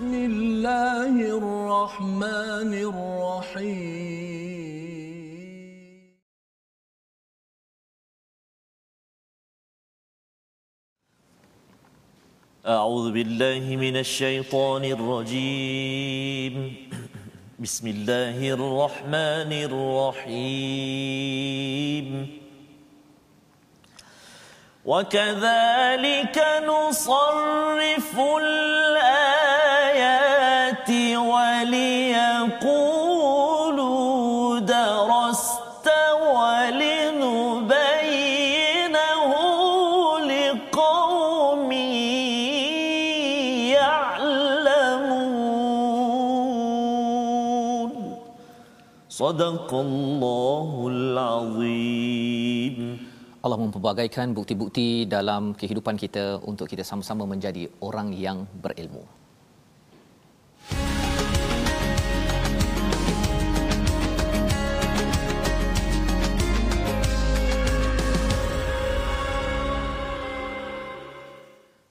بسم الله الرحمن الرحيم. أعوذ بالله من الشيطان الرجيم. بسم الله الرحمن الرحيم. وكذلك نصرف الآيات Sadaqallahul azim. Allah memperbagaikan bukti-bukti dalam kehidupan kita untuk kita sama-sama menjadi orang yang berilmu.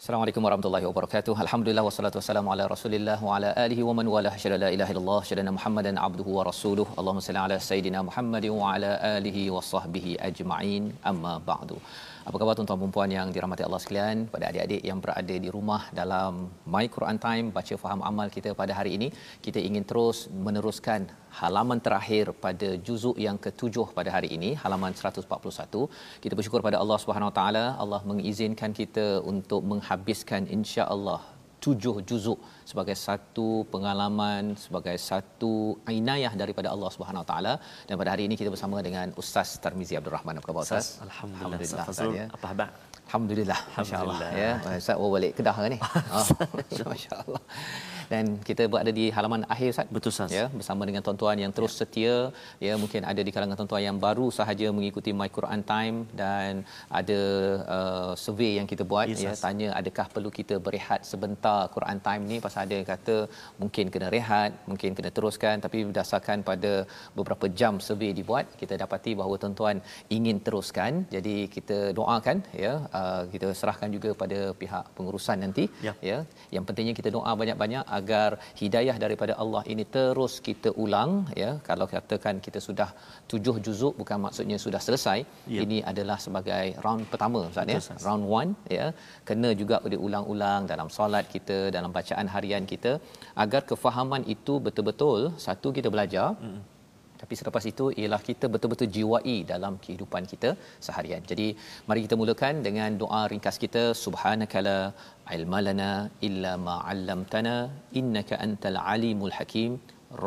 Assalamualaikum warahmatullahi wabarakatuh. Alhamdulillah wassalatu wassalamu ala Rasulillah wa ala alihi wa man wala syada la ilaha illallah syada Muhammadan abduhu wa rasuluh. Allahumma salli ala sayidina Muhammad wa ala alihi wa sahbihi ajma'in. Amma ba'du. Apa khabar tuan-tuan dan puan yang dirahmati Allah sekalian, pada adik-adik yang berada di rumah dalam My Quran Time baca faham amal kita pada hari ini, kita ingin terus meneruskan halaman terakhir pada juzuk yang ketujuh pada hari ini, halaman 141. Kita bersyukur pada Allah Subhanahu Wa Taala, Allah mengizinkan kita untuk menghabiskan insya-Allah tujuh juzuk sebagai satu pengalaman sebagai satu inayah daripada Allah Subhanahu Taala dan pada hari ini kita bersama dengan Ustaz Tarmizi Abdul Rahman apa khabar Ustaz? Alhamdulillah. Alhamdulillah Ustaz Fazrul, ya. Apa khabar? Alhamdulillah, masya-Allah Alhamdulillah. ya. Ustaz oh, balik Kedah ke ni? Oh, masya-Allah. Dan kita berada di halaman akhir Ustaz. Betul, Ustaz. Ya, bersama dengan tuan-tuan yang terus setia, ya mungkin ada di kalangan tuan-tuan yang baru sahaja mengikuti My Quran Time dan ada uh, survey yang kita buat Yes, ya Ustaz. tanya adakah perlu kita berehat sebentar Quran Time ni pasal ada yang kata mungkin kena rehat, mungkin kena teruskan tapi berdasarkan pada beberapa jam survey dibuat kita dapati bahawa tuan-tuan ingin teruskan. Jadi kita doakan ya uh, kita serahkan juga pada pihak pengurusan nanti Ya. ya. Yang pentingnya kita doa banyak-banyak agar hidayah daripada Allah ini terus kita ulang ya. Kalau katakan kita sudah tujuh juzuk bukan maksudnya sudah selesai. Ya. Ini adalah sebagai round pertama Ustaz ya. Round one ya. Kena juga diulang-ulang dalam solat kita, dalam bacaan harian kita agar kefahaman itu betul-betul satu kita belajar mm tapi selepas itu ialah kita betul-betul jiwai dalam kehidupan kita seharian. Jadi mari kita mulakan dengan doa ringkas kita subhanakala ilmalana illa ma 'allamtana innaka antal alimul hakim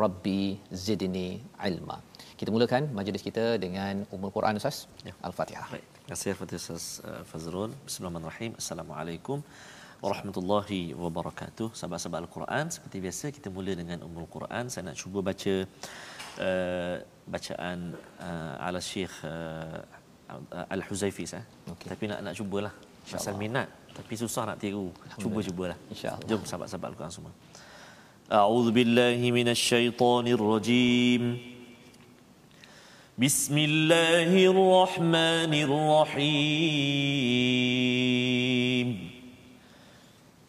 rabbi zidni ilma. Kita mulakan majlis kita dengan Ummul Quran Ustaz. Ya. Al-Fatihah. Baik. Terima kasih kepada Ustaz uh, Fazrul. Bismillahirrahmanirrahim. Assalamualaikum warahmatullahi wabarakatuh. Sahabat-sahabat Al-Quran, seperti biasa kita mula dengan Ummul Quran. Saya nak cuba baca uh, bacaan uh, ala Syekh uh, Al-Huzaifi saya. Okey. Tapi nak nak cubalah. Pasal minat tapi susah nak tiru. Cuba cubalah. InsyaAllah. Jom sahabat-sahabat Al-Quran semua. أعوذ بالله من الشيطان الرجيم بسم الله الرحمن الرحيم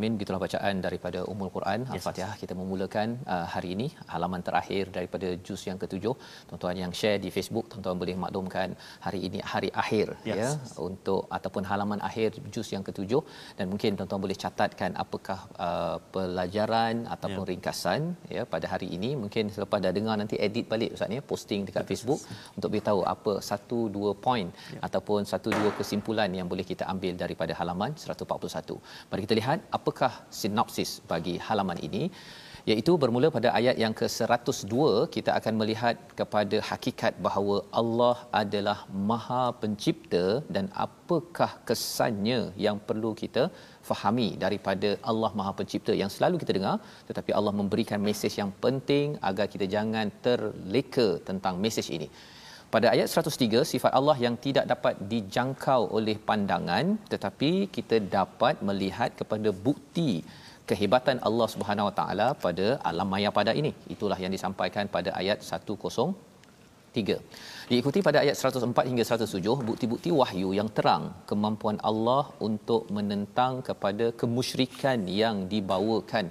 Alamin. Begitulah bacaan daripada Ummul Quran Al-Fatihah. Kita memulakan uh, hari ini halaman terakhir daripada juz yang ketujuh. Tuan-tuan yang share di Facebook, tuan-tuan boleh maklumkan hari ini hari akhir Yes. ya untuk ataupun halaman akhir juz yang ketujuh dan mungkin tuan-tuan boleh catatkan apakah uh, pelajaran ataupun Ya. ringkasan ya pada hari ini. Mungkin selepas dah dengar nanti edit balik ustaz ya posting dekat Facebook untuk beritahu apa satu dua poin Ya. ataupun satu dua kesimpulan yang boleh kita ambil daripada halaman 141. Mari kita lihat apakah sinopsis bagi halaman ini iaitu bermula pada ayat yang ke-102 kita akan melihat kepada hakikat bahawa Allah adalah Maha Pencipta dan apakah kesannya yang perlu kita fahami daripada Allah Maha Pencipta yang selalu kita dengar tetapi Allah memberikan mesej yang penting agar kita jangan terleka tentang mesej ini. Pada ayat 103 sifat Allah yang tidak dapat dijangkau oleh pandangan tetapi kita dapat melihat kepada bukti kehebatan Allah Subhanahu Wa Taala pada alam maya pada ini. Itulah yang disampaikan pada ayat 103. Diikuti pada ayat 104 hingga 107 bukti-bukti wahyu yang terang kemampuan Allah untuk menentang kepada kemusyrikan yang dibawakan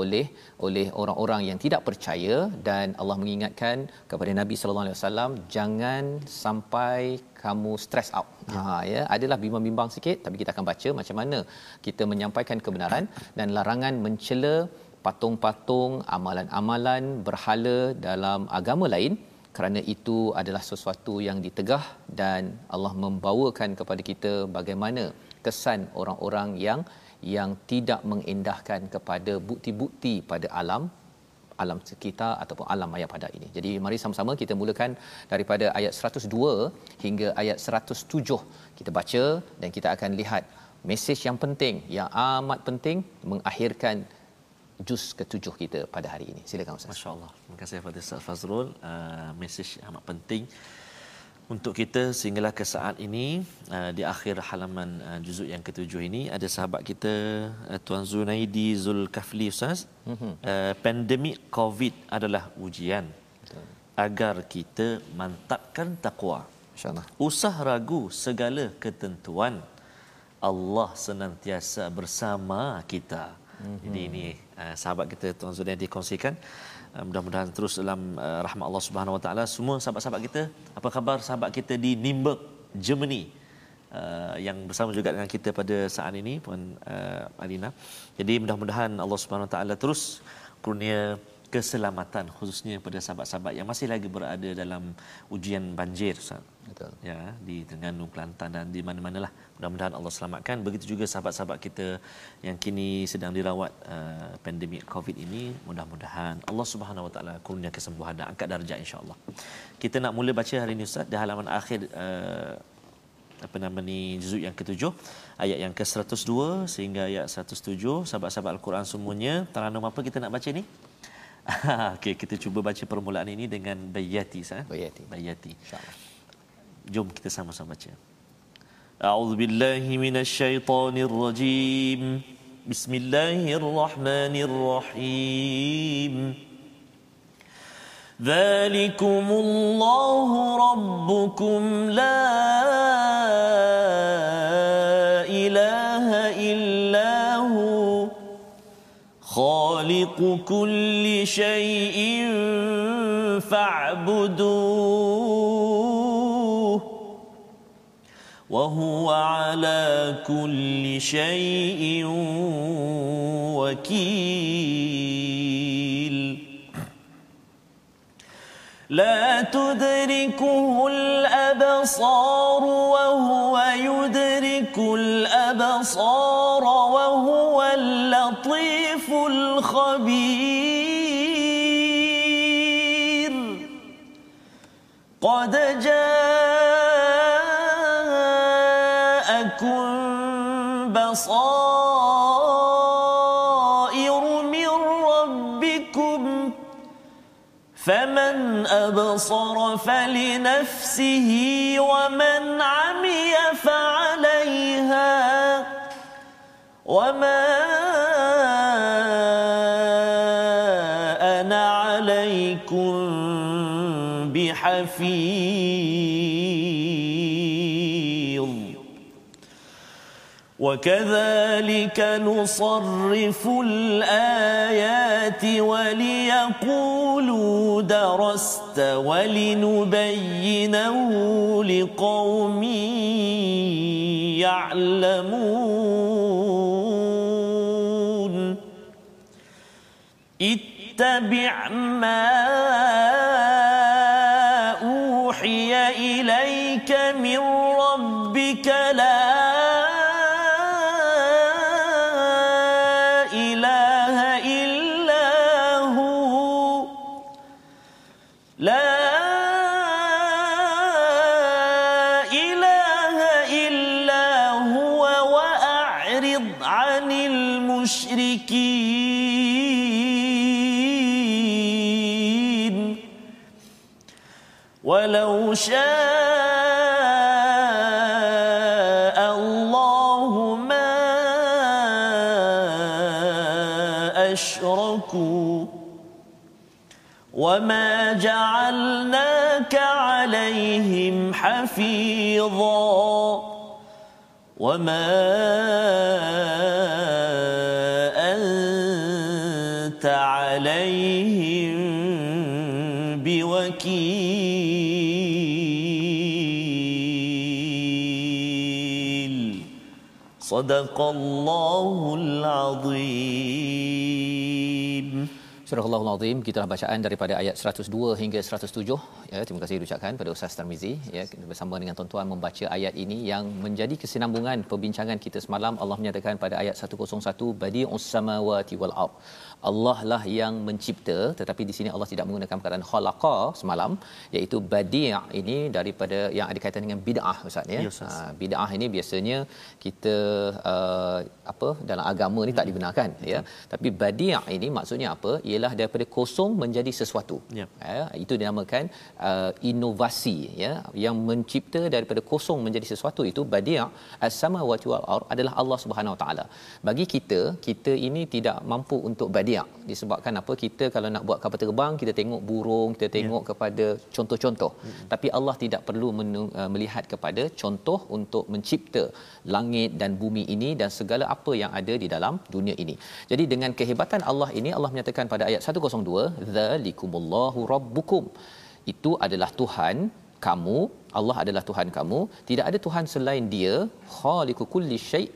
oleh oleh orang-orang yang tidak percaya dan Allah mengingatkan kepada Nabi sallallahu alaihi wasallam jangan sampai kamu stress out. Ya. Ha ya, adalah bimbang-bimbang sikit tapi kita akan baca macam mana kita menyampaikan kebenaran dan larangan mencela patung-patung, amalan-amalan berhala dalam agama lain kerana itu adalah sesuatu yang ditegah dan Allah membawakan kepada kita bagaimana kesan orang-orang yang yang tidak mengindahkan kepada bukti-bukti pada alam alam sekitar ataupun alam maya pada ini. Jadi mari sama-sama kita mulakan daripada ayat 102 hingga ayat 107. Kita baca dan kita akan lihat mesej yang penting, yang amat penting mengakhirkan juz ketujuh kita pada hari ini. Silakan Ustaz. Masya Allah. Terima kasih kepada Ustaz Fazrul. Uh, mesej amat penting untuk kita sehinggalah ke saat ini uh, di akhir halaman uh, juzuk yang ketujuh ini ada sahabat kita uh, Tuan Zunaidi Zulkafli Ustaz. Mm-hmm. Uh, pandemik COVID adalah ujian Betul. agar kita mantapkan takwa. Insya-Allah. Usah ragu segala ketentuan Allah senantiasa bersama kita. Mm-hmm. Jadi ini uh, sahabat kita Tuan Zunaidi kongsikan mudah-mudahan terus dalam uh, rahmat Allah Subhanahu Wa Taala. Semua sahabat-sahabat kita apa khabar sahabat kita di Nuremberg Germany? Uh, yang bersama juga dengan kita pada saat ini puan uh, Alina. Jadi mudah-mudahan Allah Subhanahu Taala terus kurnia keselamatan khususnya pada sahabat-sahabat yang masih lagi berada dalam ujian banjir Ustaz. Betul. ya di Terengganu Kelantan dan di mana-manalah. Mudah-mudahan Allah selamatkan. Begitu juga sahabat-sahabat kita yang kini sedang dirawat uh, pandemik Covid ini mudah-mudahan Allah Subhanahu Wa Taala kurnia kesembuhan dan angkat darjat insya-Allah. Kita nak mula baca hari ini Ustaz di halaman akhir uh, apa nama ni juzuk yang ketujuh ayat yang ke-102 sehingga ayat 107 sahabat-sahabat al-Quran semuanya. Taranum apa kita nak baca ni Okey kita cuba baca permulaan ini dengan bayati sah Bayati. bayati Insya-Allah. Jom kita sama-sama baca. A'udzu billahi minasyaitonir rajim. Bismillahirrahmanirrahim. ذلكم الله ربكم لا خالق كل شيء فاعبدوه وهو على كل شيء وكيل. لا تدركه الأبصار وهو يدرك الأبصار وهو الخبير. قد جاءكم بصائر من ربكم فمن أبصر فلنفسه ومن عمي فعليها وما بحفيظ وكذلك نصرف الآيات وليقولوا درست ولنبينه لقوم يعلمون. اتبع ما لا إله إلا هو. لا إله إلا هو وأعرض عن المشركين. ولو شاء وما جعلناك عليهم حفيظا وما أنت عليهم بوكيل صدق الله العظيم Surah Azim. Kita bacaan daripada ayat 102 hingga 107 ya terima kasih diucapkan pada Ustaz Tarmizi. Ya bersama dengan tuan-tuan membaca ayat ini yang menjadi kesinambungan perbincangan kita semalam. Allah menyatakan pada ayat 101 badi'us samawati wal ard Allah lah yang mencipta tetapi di sini Allah tidak menggunakan perkataan khalaqa semalam iaitu badi' ini daripada yang ada kaitan dengan bid'ah ustaz ya. Ustaz. Ha, bid'ah ini biasanya kita uh, apa dalam agama ni tak dibenarkan ya. Tapi badi' ini maksudnya apa? Ialah daripada kosong menjadi sesuatu. Ya. Ya, itu dinamakan uh, inovasi ya yang mencipta daripada kosong menjadi sesuatu itu badi' as-samawati wal adalah Allah Subhanahu Wa Taala. Bagi kita kita ini tidak mampu untuk badi' disebabkan apa? Kita kalau nak buat kapal terbang kita tengok burung kita tengok kepada contoh-contoh. Hmm. tapi Allah tidak perlu uh, melihat kepada contoh untuk mencipta langit dan bumi ini dan segala apa yang ada di dalam dunia ini. Jadi dengan kehebatan Allah ini Allah menyatakan pada ayat 102 zalikumullahu rabbukum. Itu adalah Tuhan kamu Allah adalah Tuhan kamu. Tidak ada Tuhan selain dia khaliqu kulli syai'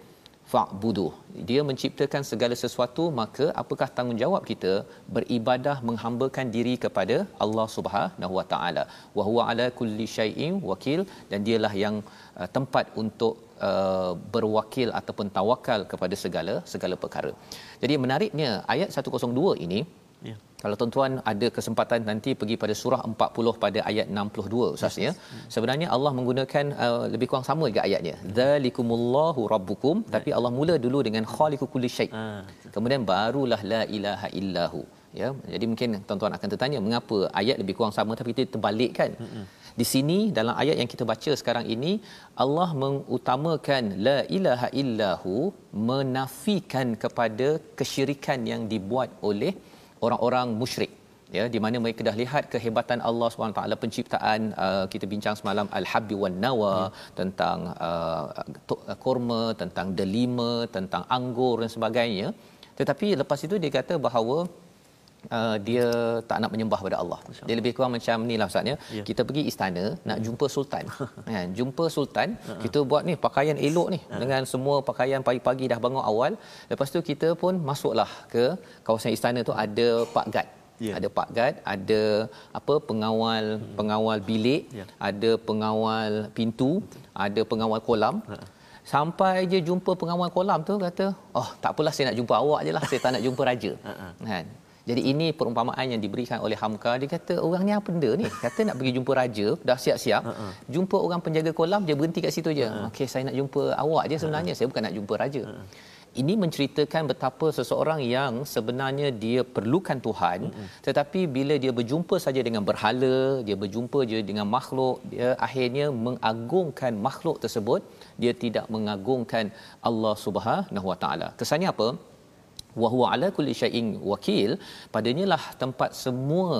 fa'budu. Dia menciptakan segala sesuatu, maka apakah tanggungjawab kita beribadah menghambakan diri kepada Allah Subhanahu Wa Taala. Wa huwa ala kulli syai'in wakil dan dialah yang uh, tempat untuk uh, berwakil ataupun tawakal kepada segala segala perkara. Jadi menariknya ayat 102 ini Ya. Kalau tuan-tuan ada kesempatan nanti pergi pada surah 40 pada ayat 62 ustaz ya. Sebenarnya Allah menggunakan uh, lebih kurang sama juga ayatnya. Zalikumullahu rabbukum tapi Allah mula dulu dengan khaliqu kulli syai. Ah, Kemudian barulah la ilaha illahu. Ya, jadi mungkin tuan-tuan akan tertanya mengapa ayat lebih kurang sama tapi kita terbalikkan. Di sini dalam ayat yang kita baca sekarang ini Allah mengutamakan la ilaha illahu menafikan kepada kesyirikan yang dibuat oleh orang-orang musyrik ya di mana mereka dah lihat kehebatan Allah SWT penciptaan uh, kita bincang semalam al-habbi wan nawa ya. tentang uh, to- kurma tentang delima tentang anggur dan sebagainya tetapi lepas itu dia kata bahawa Uh, dia tak nak menyembah pada Allah. Dia lebih kurang macam ni lah Ustaz ya. Ya. Kita pergi istana nak jumpa sultan. kan, jumpa sultan, kita buat ni pakaian elok ni dengan semua pakaian pagi-pagi dah bangun awal. Lepas tu kita pun masuklah ke kawasan istana tu ada Pak Gad. Ya. Ada Pak Gad, ada apa pengawal pengawal bilik, Ya. ada pengawal pintu, ada pengawal kolam. Sampai je jumpa pengawal kolam tu kata, "Oh, tak apalah saya nak jumpa awak je lah, saya tak nak jumpa raja." kan? Jadi ini perumpamaan yang diberikan oleh Hamka. Dia kata orang ni apa benda ni? Kata nak pergi jumpa raja, dah siap-siap. Jumpa orang penjaga kolam, dia berhenti kat situ je. Okey, saya nak jumpa awak je sebenarnya. Saya bukan nak jumpa raja. Ini menceritakan betapa seseorang yang sebenarnya dia perlukan Tuhan, tetapi bila dia berjumpa saja dengan berhala, dia berjumpa je dengan makhluk, dia akhirnya mengagungkan makhluk tersebut, dia tidak mengagungkan Allah Subhanahu Wa Taala. Kesannya apa? Wa huwa ala kulli syai'in wakil padanya lah tempat semua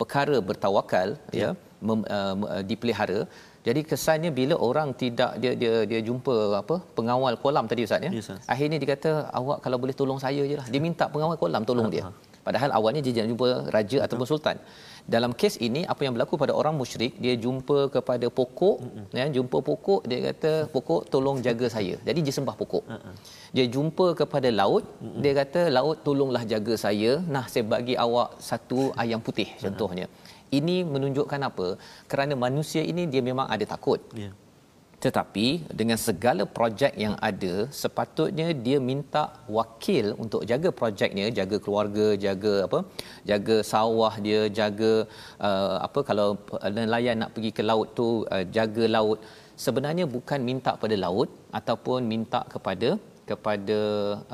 perkara bertawakal ya, ya mem, uh, dipelihara Jadi kesannya bila orang tidak dia dia dia jumpa apa pengawal kolam tadi ustaz ya. Ya, Ustaz. Akhirnya dia kata awak kalau boleh tolong saya je lah. Dia minta pengawal kolam tolong dia. Padahal awalnya dia jumpa raja Betul. ataupun sultan. Dalam kes ini apa yang berlaku pada orang musyrik dia jumpa kepada pokok ya jumpa pokok dia kata pokok tolong jaga saya. Jadi dia sembah pokok. Dia jumpa kepada laut dia kata laut tolonglah jaga saya. Nah saya bagi awak satu ayam putih contohnya. Ini menunjukkan apa? Kerana manusia ini dia memang ada takut. Ya. Tetapi dengan segala projek yang ada, sepatutnya dia minta wakil untuk jaga projeknya, jaga keluarga, jaga apa? Jaga sawah dia, jaga uh, apa kalau nelayan nak pergi ke laut tu uh, jaga laut. Sebenarnya bukan minta pada laut ataupun minta kepada kepada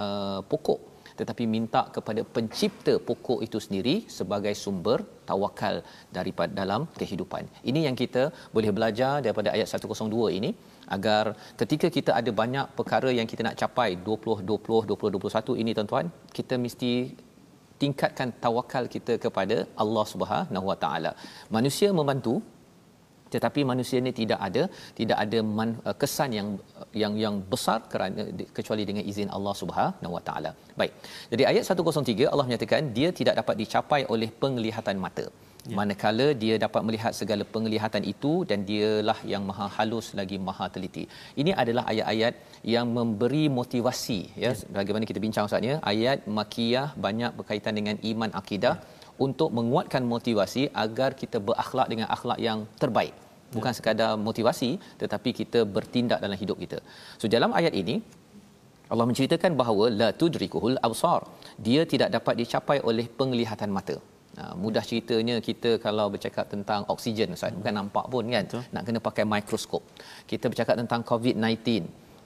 uh, pokok tetapi minta kepada pencipta pokok itu sendiri sebagai sumber tawakal daripada dalam kehidupan. Ini yang kita boleh belajar daripada ayat 102 ini agar ketika kita ada banyak perkara yang kita nak capai 2020 2021 ini tuan-tuan kita mesti tingkatkan tawakal kita kepada Allah Subhanahu Wa Taala. Manusia membantu tetapi manusia ini tidak ada tidak ada man, uh, kesan yang yang yang besar kerana kecuali dengan izin Allah Subhanahu Wa Taala. Baik. Jadi ayat 103 Allah menyatakan dia tidak dapat dicapai oleh penglihatan mata. Ya. Manakala dia dapat melihat segala penglihatan itu dan dialah yang maha halus lagi maha teliti. Ini adalah ayat-ayat yang memberi motivasi ya, ya. bagaimana kita bincang ustaz ya. Ayat makiyah banyak berkaitan dengan iman akidah ya. untuk menguatkan motivasi agar kita berakhlak dengan akhlak yang terbaik. Bukan ya. sekadar motivasi tetapi kita bertindak dalam hidup kita. So dalam ayat ini Allah menceritakan bahawa la tudrikuhul absar. Dia tidak dapat dicapai oleh penglihatan mata. Ha, mudah ceritanya kita kalau bercakap tentang oksigen Ustaz bukan nampak pun kan Betul. nak kena pakai mikroskop. Kita bercakap tentang COVID-19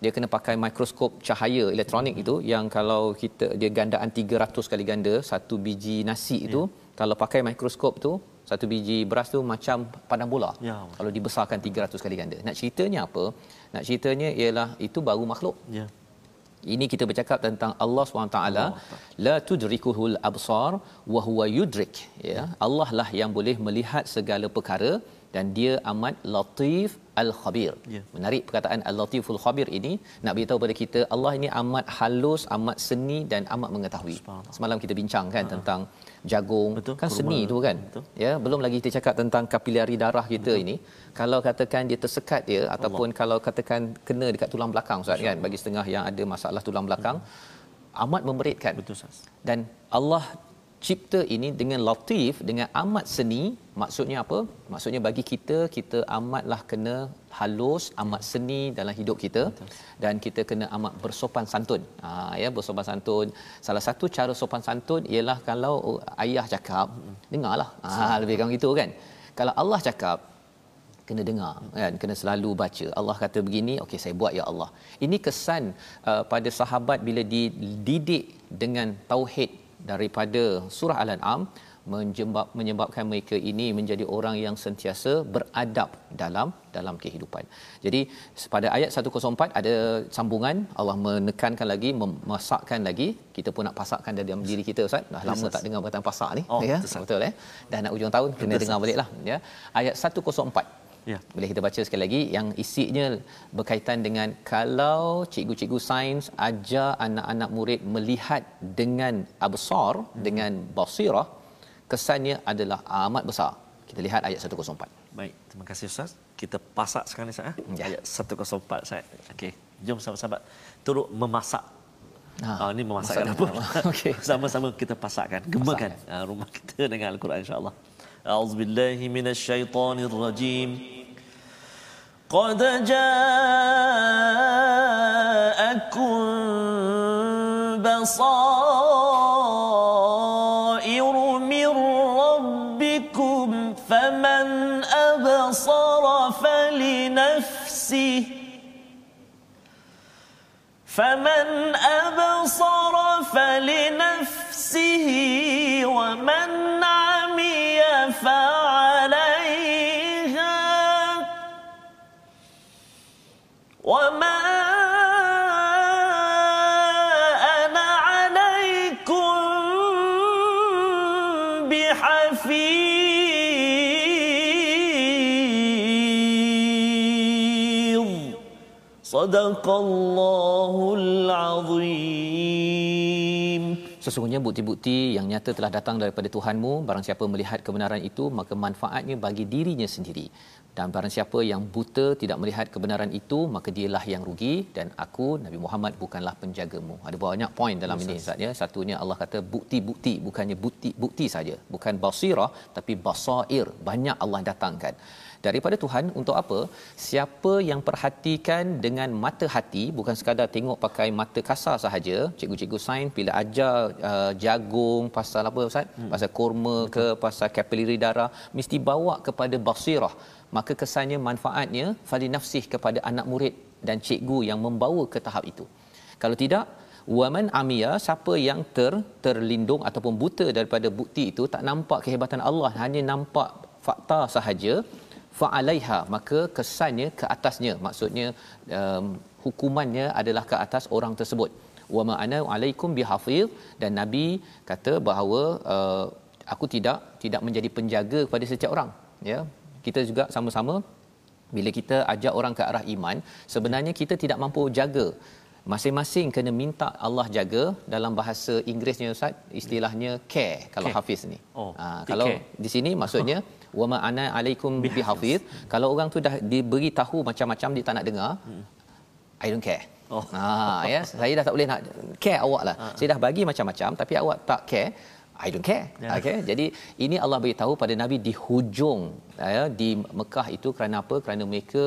dia kena pakai mikroskop cahaya elektronik hmm. itu yang kalau kita dia gandaan 300 kali ganda satu biji nasi yeah. itu kalau pakai mikroskop tu satu biji beras tu macam padang bola. Ya. Kalau dibesarkan 300 kali ganda. Nak ceritanya apa? Nak ceritanya ialah itu baru makhluk. Ya. Ini kita bercakap tentang Allah SWT la tudrikuhul absar wa huwa yudrik ya Allah lah yang boleh melihat segala perkara dan dia amat latif al-khabir. Ya. Menarik perkataan al-latiful khabir ini nak beritahu kepada kita Allah ini amat halus, amat seni dan amat mengetahui. Semalam kita bincang kan ha. tentang jagung Betul. kan seni tu kan. Betul. Ya, belum lagi kita cakap tentang kapilari darah kita Betul. ini. Kalau katakan dia tersekat dia Allah. ataupun kalau katakan kena dekat tulang belakang Ustaz kan bagi setengah yang ada masalah tulang belakang hmm. amat memeritkan. Betul Ustaz. Dan Allah cipta ini dengan latif dengan amat seni maksudnya apa? Maksudnya bagi kita kita amatlah kena halus amat seni dalam hidup kita Betul. dan kita kena amat bersopan santun. Ha ya bersopan santun. Salah satu cara sopan santun ialah kalau ayah cakap dengarlah. Ha lebih kurang gitu kan? Kalau Allah cakap kena dengar kan? Kena selalu baca. Allah kata begini okey saya buat ya Allah. Ini kesan uh, pada sahabat bila dididik dengan tauhid daripada surah al-an'am menjebab menyebabkan mereka ini menjadi orang yang sentiasa beradab dalam dalam kehidupan. Jadi pada ayat 104 ada sambungan Allah menekankan lagi memasakkan lagi kita pun nak pasakkan dalam diri kita Ustaz. Dah lama tak dengar perkataan pasak ni oh, ya. Betul eh. Dah nak hujung tahun kena dengar baliklah ya. Ayat 104 Ya. Boleh kita baca sekali lagi yang isinya berkaitan dengan kalau cikgu-cikgu sains ajar anak-anak murid melihat dengan absar hmm. dengan basirah kesannya adalah amat besar. Kita lihat ayat 104. Baik, terima kasih Ustaz. Kita pasak sekarang ni Ustaz. Eh? Ya. Ayat 104 Ustaz. Okey, jom sahabat-sahabat turut memasak. Ha, ah, ini memasakkan apa? Okey. Sama-sama kita pasakkan, gemakan ah, rumah kita dengan Al-Quran insya-Allah. أعوذ بالله من الشيطان الرجيم. قد جاءكم بصائر من ربكم فمن أبصر فلنفسه فمن أبصر فلنفسه ومن صدق الله العظيم Sesungguhnya bukti-bukti yang nyata telah datang daripada Tuhanmu, barang siapa melihat kebenaran itu, maka manfaatnya bagi dirinya sendiri. Dan barang siapa yang buta tidak melihat kebenaran itu, maka dialah yang rugi dan aku Nabi Muhammad bukanlah penjagamu. Ada banyak poin dalam yes, ini Ustaz ya. Satunya Allah kata bukti-bukti bukannya bukti bukti saja, bukan basirah tapi basair. Banyak Allah datangkan daripada Tuhan untuk apa? Siapa yang perhatikan dengan mata hati bukan sekadar tengok pakai mata kasar sahaja. Cikgu-cikgu sains bila ajar uh, jagung pasal apa Ustaz? Hmm. Pasal kurma Betul. ke pasal kapilari darah mesti bawa kepada basirah. Maka kesannya manfaatnya fali nafsih kepada anak murid dan cikgu yang membawa ke tahap itu. Kalau tidak waman amia siapa yang ter terlindung ataupun buta daripada bukti itu tak nampak kehebatan Allah hanya nampak fakta sahaja fa'alaiha maka kesannya ke atasnya maksudnya um, hukumannya adalah ke atas orang tersebut. Wa ma'ana alaikum bihafiz dan nabi kata bahawa uh, aku tidak tidak menjadi penjaga kepada setiap orang ya. Kita juga sama-sama bila kita ajak orang ke arah iman sebenarnya kita tidak mampu jaga. Masing-masing kena minta Allah jaga dalam bahasa Inggerisnya ustaz istilahnya care kalau care. hafiz ni. Oh, ha, kalau care. di sini maksudnya wa ma ana alaikum bihafiz kalau orang tu dah diberi tahu macam-macam dia tak nak dengar hmm. i don't care oh ha ya saya dah tak boleh nak care awak lah uh-huh. saya dah bagi macam-macam tapi awak tak care I don't care. Yeah. Okay. Jadi ini Allah beritahu pada Nabi di hujung ya, di Mekah itu kerana apa? Kerana mereka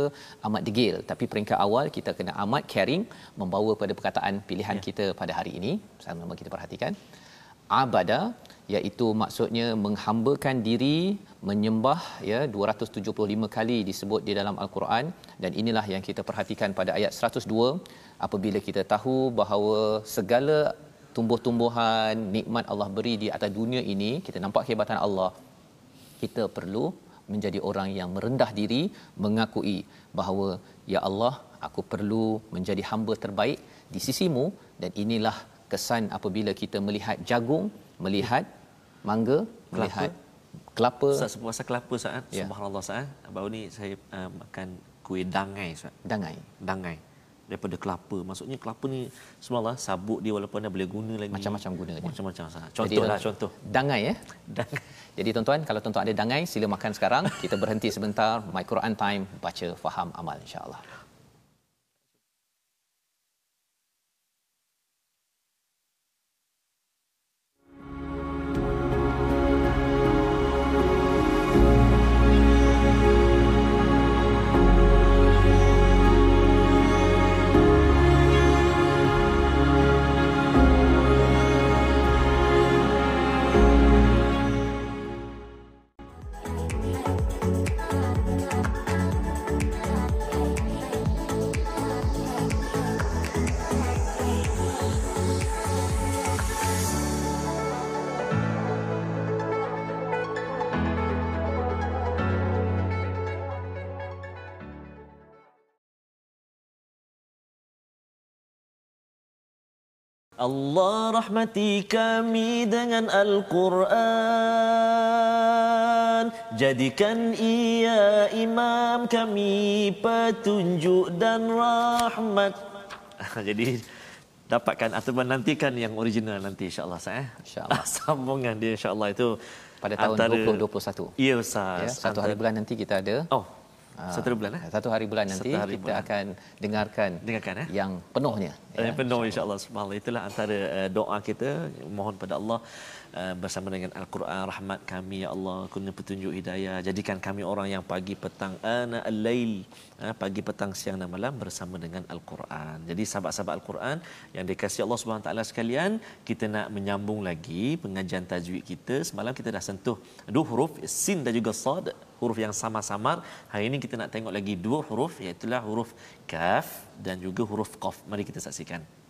amat degil. Tapi peringkat awal kita kena amat caring membawa pada perkataan pilihan yeah. kita pada hari ini. Sama-sama kita perhatikan. Abada iaitu maksudnya menghambakan diri menyembah ya 275 kali disebut di dalam al-Quran. Dan inilah yang kita perhatikan pada ayat 102 apabila kita tahu bahawa segala tumbuh-tumbuhan nikmat Allah beri di atas dunia ini kita nampak kehebatan Allah. Kita perlu menjadi orang yang merendah diri mengakui bahawa ya Allah aku perlu menjadi hamba terbaik di sisimu. Dan inilah kesan apabila kita melihat jagung melihat mangga kelapa. melihat kelapa. Ustaz puasa kelapa saat ya. subhanallah saat baru ni saya uh, makan kuih dangai Ustaz. Dangai. Dangai. Daripada kelapa. Maksudnya kelapa ni semalah sabuk dia walaupun anda boleh guna lagi. Macam-macam guna macam-macam sah. contohlah Jadi, contoh. dangai ya dangai. Jadi tuan-tuan kalau tuan-tuan ada dangai sila makan sekarang. Kita berhenti sebentar my Quran time baca faham amal insya-Allah Allah rahmati kami dengan Al-Quran. Jadikan ia imam kami petunjuk dan rahmat. Jadi dapatkan atau menantikan yang original nanti insyaAllah saya. InsyaAllah. Sambungan dia insyaAllah itu Pada tahun antara, 2021 Ya Ustaz. Ya, Satu hari bulan nanti kita ada Oh satu bulan eh? Satu hari bulan nanti hari kita bulan. akan dengarkan, dengarkan eh? yang penuhnya. Yang ya, penuh insya-Allah. Insya Itulah antara uh, doa kita mohon pada Allah uh, bersama dengan Al-Quran rahmat kami ya Allah kurnia petunjuk hidayah jadikan kami orang yang pagi petang ana al-lail uh, pagi petang siang dan malam bersama dengan Al-Quran. Jadi sahabat-sahabat Al-Quran yang dikasihi Allah Subhanahu taala sekalian, kita nak menyambung lagi pengajian tajwid kita. Semalam kita dah sentuh dua huruf sin dan juga sad huruf yang sama-samar. Hari ini kita nak tengok lagi dua huruf iaitu huruf kaf dan juga huruf qaf. Mari kita saksikan.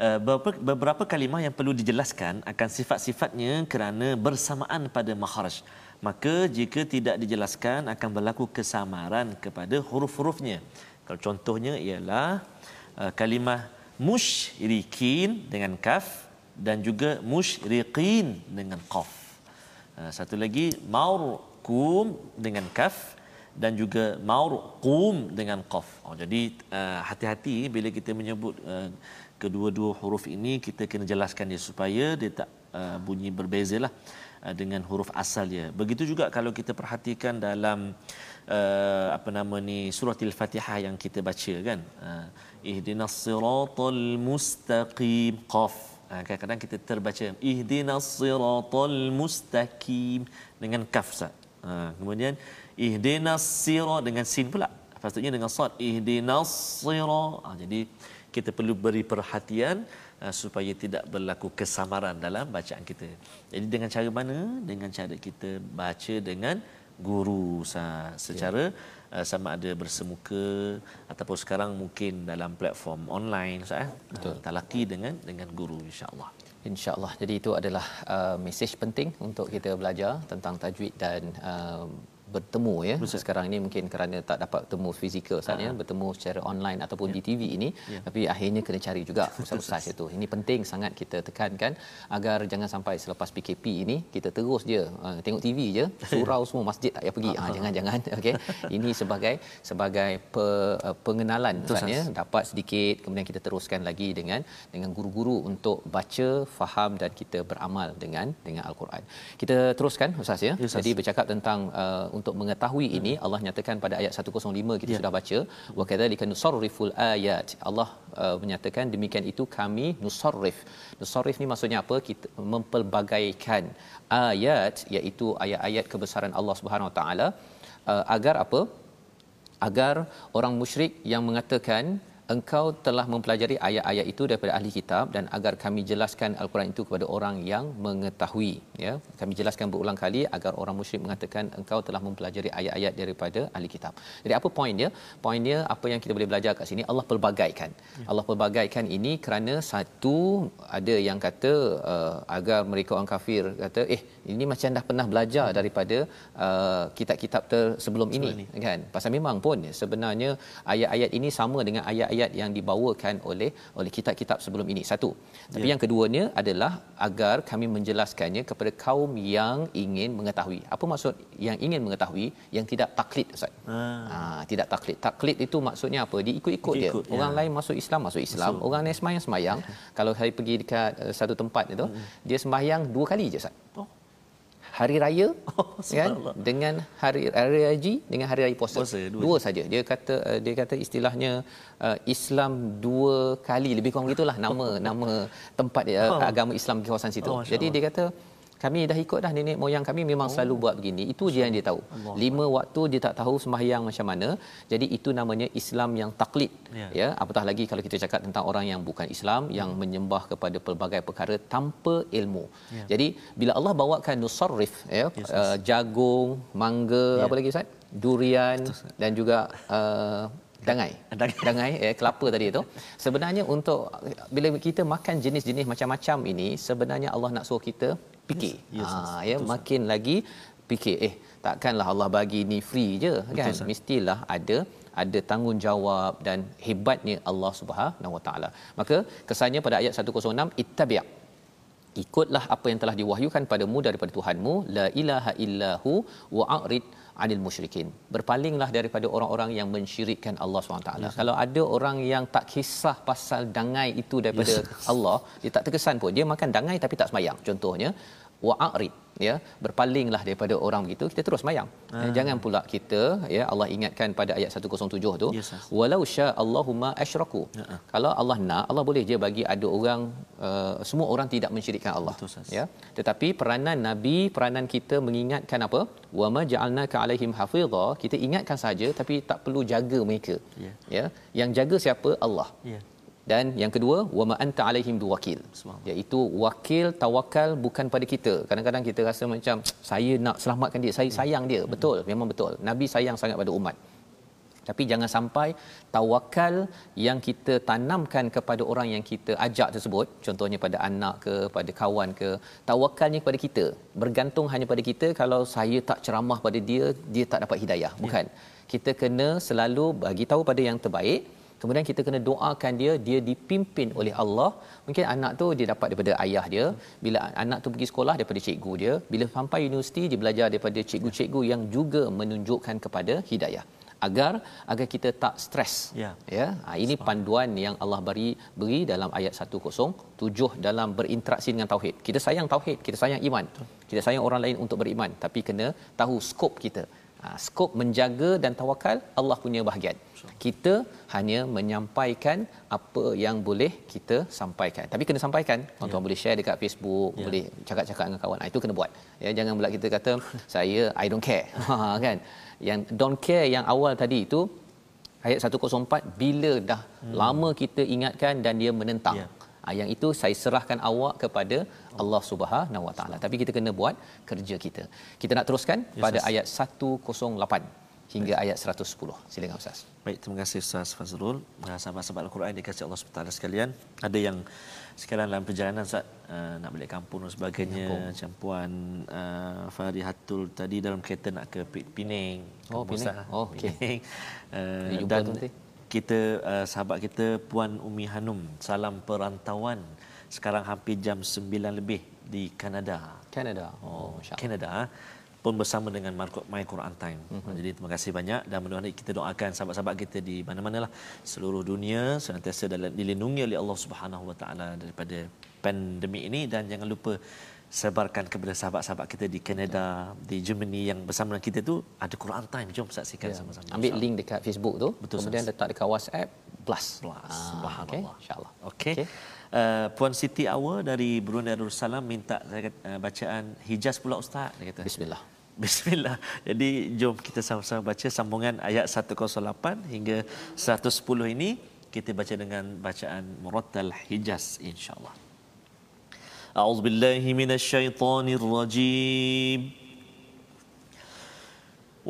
Uh, beberapa kalimah yang perlu dijelaskan akan sifat-sifatnya kerana bersamaan pada makhraj. Maka jika tidak dijelaskan akan berlaku kesamaran kepada huruf-hurufnya. Kalau contohnya ialah uh, kalimah musyrikin dengan kaf dan juga musyriqin dengan qaf. Ah, satu lagi maurkum dengan kaf dan juga maur qum dengan qaf. Oh, jadi hati-hati bila kita menyebut kedua-dua huruf ini kita kena jelaskan dia supaya dia tak uh, bunyi berbezalah uh, dengan huruf asal dia. Begitu juga kalau kita perhatikan dalam uh, apa nama ni surah al-Fatihah yang kita baca kan. Uh, ihdinas siratal mustaqim qaf. Uh, kadang-kadang kita terbaca ihdinas siratal mustaqim dengan kaf sat. Uh, kemudian ihdinas sira dengan sin pula. Patutnya dengan sad ihdinas sira. Uh, jadi kita perlu beri perhatian uh, supaya tidak berlaku kesamaran dalam bacaan kita. Jadi dengan cara mana? Dengan cara kita baca dengan guru secara ya. uh, sama ada bersemuka ataupun sekarang mungkin dalam platform online sah eh? Betul. Uh, talaki dengan dengan guru insya-Allah. Insya-Allah. Jadi itu adalah uh, mesej penting untuk kita belajar tentang tajwid dan uh, bertemu ya. Betul. sekarang ini mungkin kerana tak dapat bertemu fizikal saatnya uh bertemu secara online ataupun ya. di TV ini. Ya. tapi akhirnya kena cari juga ustaz-ustaz itu. Ini penting sangat kita tekankan agar jangan sampai selepas PKP ini kita terus je uh, tengok TV je surau semua masjid tak payah pergi. Uh jangan jangan okey. Ini sebagai sebagai pe, uh, pengenalan ustaz ya. Dapat sedikit kemudian kita teruskan lagi dengan dengan guru-guru untuk baca faham dan kita beramal dengan dengan al-Quran. Kita teruskan ustaz ya, ya jadi bercakap tentang uh, untuk mengetahui hmm. ini Allah nyatakan pada ayat 105 kita yeah. sudah baca wa kadzalika nusarriful ayat Allah uh, menyatakan demikian itu kami nusarrif nusarrif ni maksudnya apa kita mempelbagaikan ayat iaitu ayat-ayat kebesaran Allah Subhanahu Wa Taala uh, agar apa agar orang musyrik yang mengatakan engkau telah mempelajari ayat-ayat itu daripada ahli kitab dan agar kami jelaskan al-Quran itu kepada orang yang mengetahui ya kami jelaskan berulang kali agar orang musyrik mengatakan engkau telah mempelajari ayat-ayat daripada ahli kitab. Jadi apa poin dia? Poin dia apa yang kita boleh belajar kat sini Allah pelbagaikan. Ya. Allah pelbagaikan ini kerana satu ada yang kata uh, agar mereka orang kafir kata eh ini macam dah pernah belajar hmm. daripada uh, kitab-kitab ter- sebelum ini, ini kan. Pasal memang pun sebenarnya ayat-ayat ini sama dengan ayat-ayat ayat yang dibawakan oleh oleh kitab-kitab sebelum ini. Satu. Tapi yeah. yang keduanya adalah agar kami menjelaskannya kepada kaum yang ingin mengetahui. Apa maksud yang ingin mengetahui? Yang tidak taklid ustaz. Ah. ha, tidak taklid. Taklid itu maksudnya apa? Diikut-ikut dia. Ikut, orang ya. lain masuk Islam masuk Islam. Masuk. orang lain sembahyang sembahyang kalau saya pergi dekat uh, satu tempat itu hmm. dia sembahyang dua kali je ustaz. Oh hari raya oh, kan? dengan hari hari haji dengan hari raya puasa, puasa dua, dua saja. Dia kata uh, dia kata istilahnya uh, Islam dua kali. Lebih kurang gitulah nama nama tempat uh, oh. agama Islam di kawasan situ. Oh, jadi dia kata kami dah ikut dah nenek moyang kami memang oh. selalu buat begini itu je yang dia tahu Allah. lima waktu dia tak tahu sembahyang macam mana jadi itu namanya Islam yang taklid ya, ya apatah lagi kalau kita cakap tentang orang yang bukan Islam yang hmm. menyembah kepada pelbagai perkara tanpa ilmu ya. jadi bila Allah bawakan nusarrif ya yes, uh, jagung mangga ya. apa lagi ustaz durian dan juga uh, dangai. Dangai. Eh kelapa tadi itu sebenarnya untuk bila kita makan jenis-jenis macam-macam ini sebenarnya Allah nak suruh kita fikir. Yes, yes, ha ya makin lagi fikir. Eh takkanlah Allah bagi ni free je kan? Betul, mestilah ada ada tanggungjawab dan hebatnya Allah Subhanahu Wa Taala. Maka kesannya pada ayat 106 ittabi' ikutlah apa yang telah diwahyukan padamu daripada Tuhanmu. La ilaha illahu wa a'rid anil musyrikin berpalinglah daripada orang-orang yang mensyirikkan Allah SWT yes. kalau ada orang yang tak kisah pasal dangai itu daripada yes. Allah dia tak terkesan pun dia makan dangai tapi tak semayang contohnya wa'arid ya berpalinglah daripada orang begitu kita terus mayang. Ah. jangan pula kita ya Allah ingatkan pada ayat 107 tu yes, walau sya Allahumma asyraku. Uh-huh. kalau Allah nak Allah boleh je bagi ada orang uh, semua orang tidak mensyirikkan Allah Betul, ya. Tetapi peranan nabi peranan kita mengingatkan apa? Wa ma ja'alnaka alaihim hafiza kita ingatkan saja tapi tak perlu jaga mereka yeah. ya. Yang jaga siapa? Allah. Yeah dan yang kedua wama anta alaihim biwakil. Iaitu wakil tawakal bukan pada kita. Kadang-kadang kita rasa macam saya nak selamatkan dia saya sayang dia. Betul memang betul. Nabi sayang sangat pada umat. Tapi jangan sampai tawakal yang kita tanamkan kepada orang yang kita ajak tersebut contohnya pada anak ke pada kawan ke tawakalnya kepada kita. Bergantung hanya pada kita kalau saya tak ceramah pada dia dia tak dapat hidayah. Bukan. Ya. kita kena selalu bagi tahu pada yang terbaik Kemudian kita kena doakan dia dia dipimpin oleh Allah. Mungkin anak tu dia dapat daripada ayah dia, bila anak tu pergi sekolah daripada cikgu dia, bila sampai universiti dia belajar daripada cikgu-cikgu yang juga menunjukkan kepada hidayah. Agar agar kita tak stres. Ya. ya ha, ini panduan yang Allah beri beri dalam ayat 107 dalam berinteraksi dengan tauhid. Kita sayang tauhid kita sayang iman. Kita sayang orang lain untuk beriman tapi kena tahu skop kita skop menjaga dan tawakal Allah punya bahagian. Kita hanya menyampaikan apa yang boleh kita sampaikan. Tapi kena sampaikan. Tuan-tuan boleh share dekat Facebook Ya. boleh cakap-cakap dengan kawan. Ha, itu kena buat. Ya jangan pula kita kata saya I don't care. Ha, kan? Yang don't care yang awal tadi itu ayat 104 bila dah hmm. lama kita ingatkan dan dia menentang. Ya. ha, yang itu saya serahkan awak kepada Allah Subhanahu Wa Taala tapi kita kena buat kerja kita kita nak teruskan Ya, pada Ustaz. ayat 108 hingga ayat 110 silakan ustaz Baik, terima kasih Ustaz Fazrul. Uh, sahabat-sahabat Al-Quran dikasih Allah SWT sekalian. Ada yang sekarang dalam perjalanan Ustaz uh, nak balik kampung dan sebagainya. Macam Puan uh, Farihatul tadi dalam kereta nak ke Penang. Oh, Penang. Ustaz. Oh, okey. Penang. Uh, Kita jumpa dan kita uh, sahabat kita Puan Umi Hanum salam perantauan sekarang hampir jam 9 lebih di Kanada. Canada oh masya-Allah Canada pun bersama dengan Mar- My Quran Time. Mhm. Mm-hmm. Jadi terima kasih banyak dan mudah-mudahan kita doakan sahabat-sahabat kita di mana-mana lah seluruh dunia senantiasa dalam dilindungi oleh Allah Subhanahu Wa Taala daripada pandemik ini dan jangan lupa sebarkan kepada sahabat-sahabat kita di Canada, di Germany yang bersama dengan kita tu ada Quran Time. Jom saksikan Ya. sama-sama. Ambil link dekat Facebook tu, Betul, kemudian Ustaz. letak dekat WhatsApp plus. Plus. Ah, Subhanallah. okey, insya-Allah. Okey. Okay. Uh, Puan Siti Awa dari Brunei Darussalam minta saya kata, uh, bacaan Hijaz pula ustaz dia kata. Bismillah. Bismillah. Jadi jom kita sama-sama baca sambungan ayat 108 hingga 110 ini kita baca dengan bacaan Murattal Hijaz insya-Allah. A'udzu billahi minasyaitonir rajim.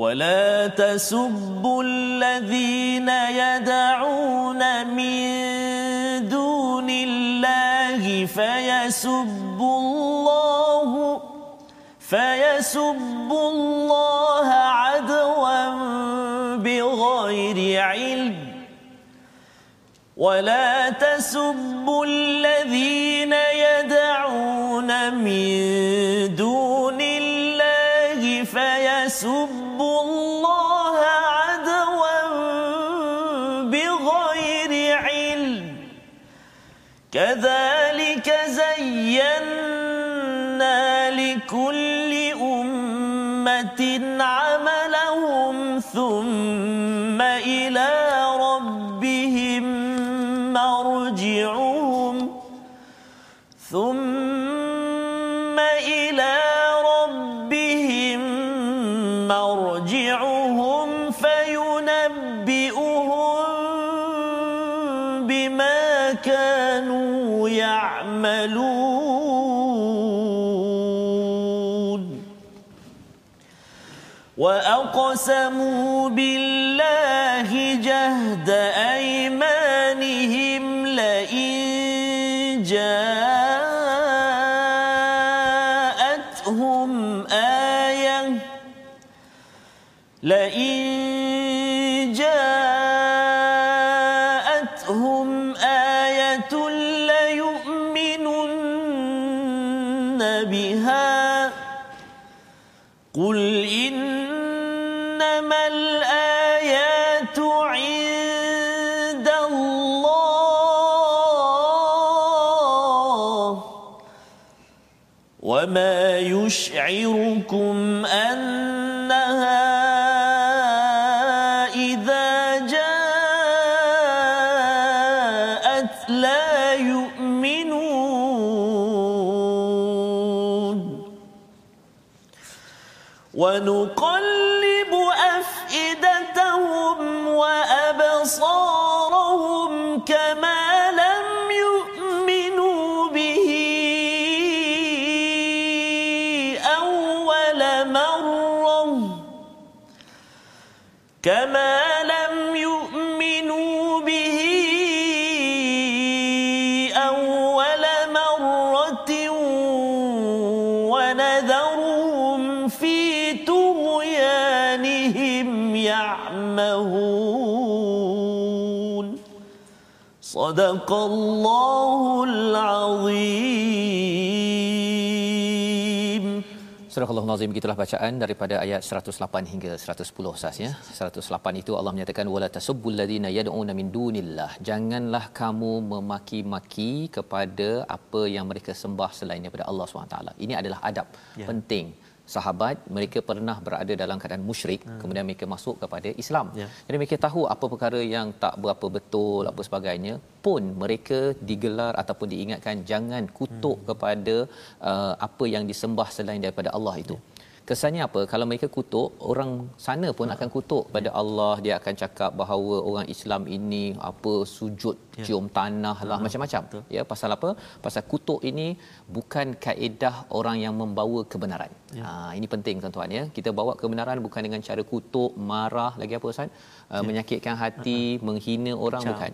ولا تسبوا الذين يدعون من دون الله فيسبوا الله فيسبوا الله عدوا بغير علم ولا تسبوا الذين يدعون من دون الله فيسبوا وأقسموا بالله يشعركم أنها صدق الله العظيم Surah Allah-Nazim begitulah bacaan daripada ayat 108 hingga 110 Ustaz ya. 108 itu Allah menyatakan wala tasubbul ladina yad'una min dunillah. Janganlah kamu memaki-maki kepada apa yang mereka sembah selain daripada Allah SWT. Ini adalah adab ya. penting sahabat mereka pernah berada dalam keadaan musyrik hmm. kemudian mereka masuk kepada Islam. Ya. Jadi mereka tahu apa perkara yang tak berapa betul apa sebagainya pun mereka digelar ataupun diingatkan jangan kutuk hmm. kepada uh, apa yang disembah selain daripada Allah itu. Ya kesannya apa kalau mereka kutuk orang sana pun ha. akan kutuk pada ya. Allah dia akan cakap bahawa orang Islam ini apa sujud ya. cium tanah lah ha. macam-macam Betul. ya pasal apa pasal kutuk ini bukan kaedah orang yang membawa kebenaran ya. ha, ini penting tuan-tuan ya kita bawa kebenaran bukan dengan cara kutuk marah lagi apa Ustaz uh, ya. menyakitkan hati ha. menghina orang kecam. bukan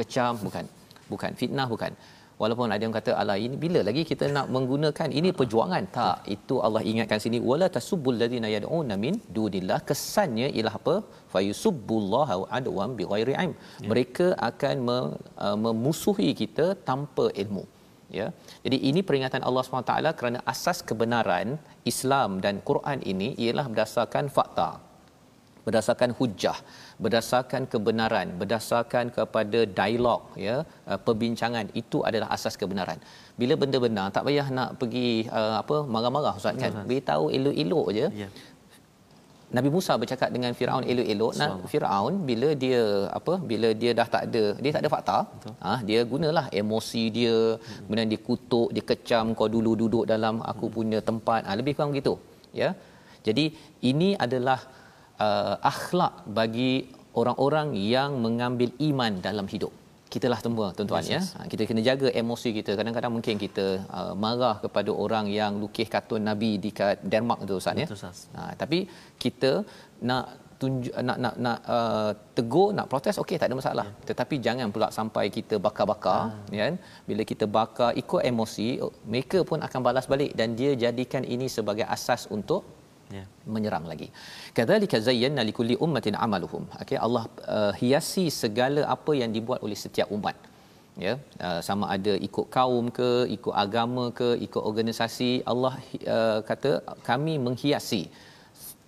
kecam bukan bukan fitnah bukan walaupun ada yang kata ala ini bila lagi kita nak menggunakan ini perjuangan? Tak itu Allah ingatkan sini wala tasubbul ladina yad'una min dunillah. Kesannya ialah apa? Fayusubbullaha adwan bighairi ilm. Ya. mereka akan uh, memusuhi kita tanpa ilmu ya. Jadi ini peringatan Allah SWT kerana asas kebenaran Islam dan Quran ini ialah berdasarkan fakta berdasarkan hujah berdasarkan kebenaran berdasarkan kepada dialog ya uh, perbincangan itu adalah asas kebenaran. Bila benda benar tak payah nak pergi uh, apa marah-marah ustaz kan? Beritahu elok-elok aje yeah. Nabi Musa bercakap dengan Firaun elok-elok. Nak Firaun bila dia apa bila dia dah tak ada dia tak ada fakta ha, dia gunalah emosi dia hmm. kemudian dia kutuk dia kecam kau dulu duduk dalam aku hmm. punya tempat ha, lebih kurang begitu ya. Jadi ini adalah uh, akhlak bagi orang-orang yang mengambil iman dalam hidup. Kitalah semua tuan-tuan yes, ya. Yes. Ha, kita kena jaga emosi kita. Kadang-kadang mungkin kita uh, marah kepada orang yang lukis kartun nabi di Denmark tu Ustaz ya. Ha, tapi kita nak tunjuk nak nak nak uh, tegur nak protes okey tak ada masalah yeah. tetapi jangan pula sampai kita bakar-bakar ah. ya kan bila kita bakar ikut emosi mereka pun akan balas balik dan dia jadikan ini sebagai asas untuk yeah. menyerang lagi. Kadzalika zayyana likulli ummatin amaluhum. Okey Allah uh, hiasi segala apa yang dibuat oleh setiap umat. Ya, uh, sama ada ikut kaum ke, ikut agama ke, ikut organisasi, Allah uh, kata kami menghiasi.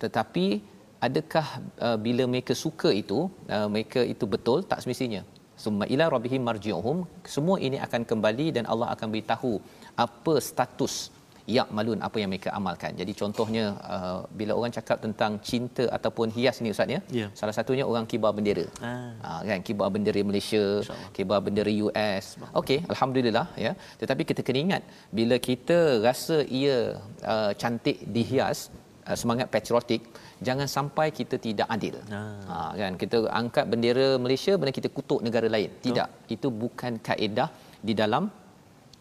Tetapi adakah uh, bila mereka suka itu, uh, mereka itu betul tak semestinya. Summa ila rabbihim marji'uhum. Semua ini akan kembali dan Allah akan beritahu apa status yak malun apa yang mereka amalkan. Jadi contohnya uh, bila orang cakap tentang cinta ataupun hias ni ustaz ya. Yeah. Salah satunya orang kibar bendera. Ah. Uh, kan kibar bendera Malaysia, kibar bendera US. Okey, alhamdulillah ya. Tetapi kita kena ingat bila kita rasa ia uh, cantik dihias uh, semangat patriotik jangan sampai kita tidak adil. Ah. Ha kan kita angkat bendera Malaysia benar kita kutuk negara lain. Tidak. Itu bukan kaedah di dalam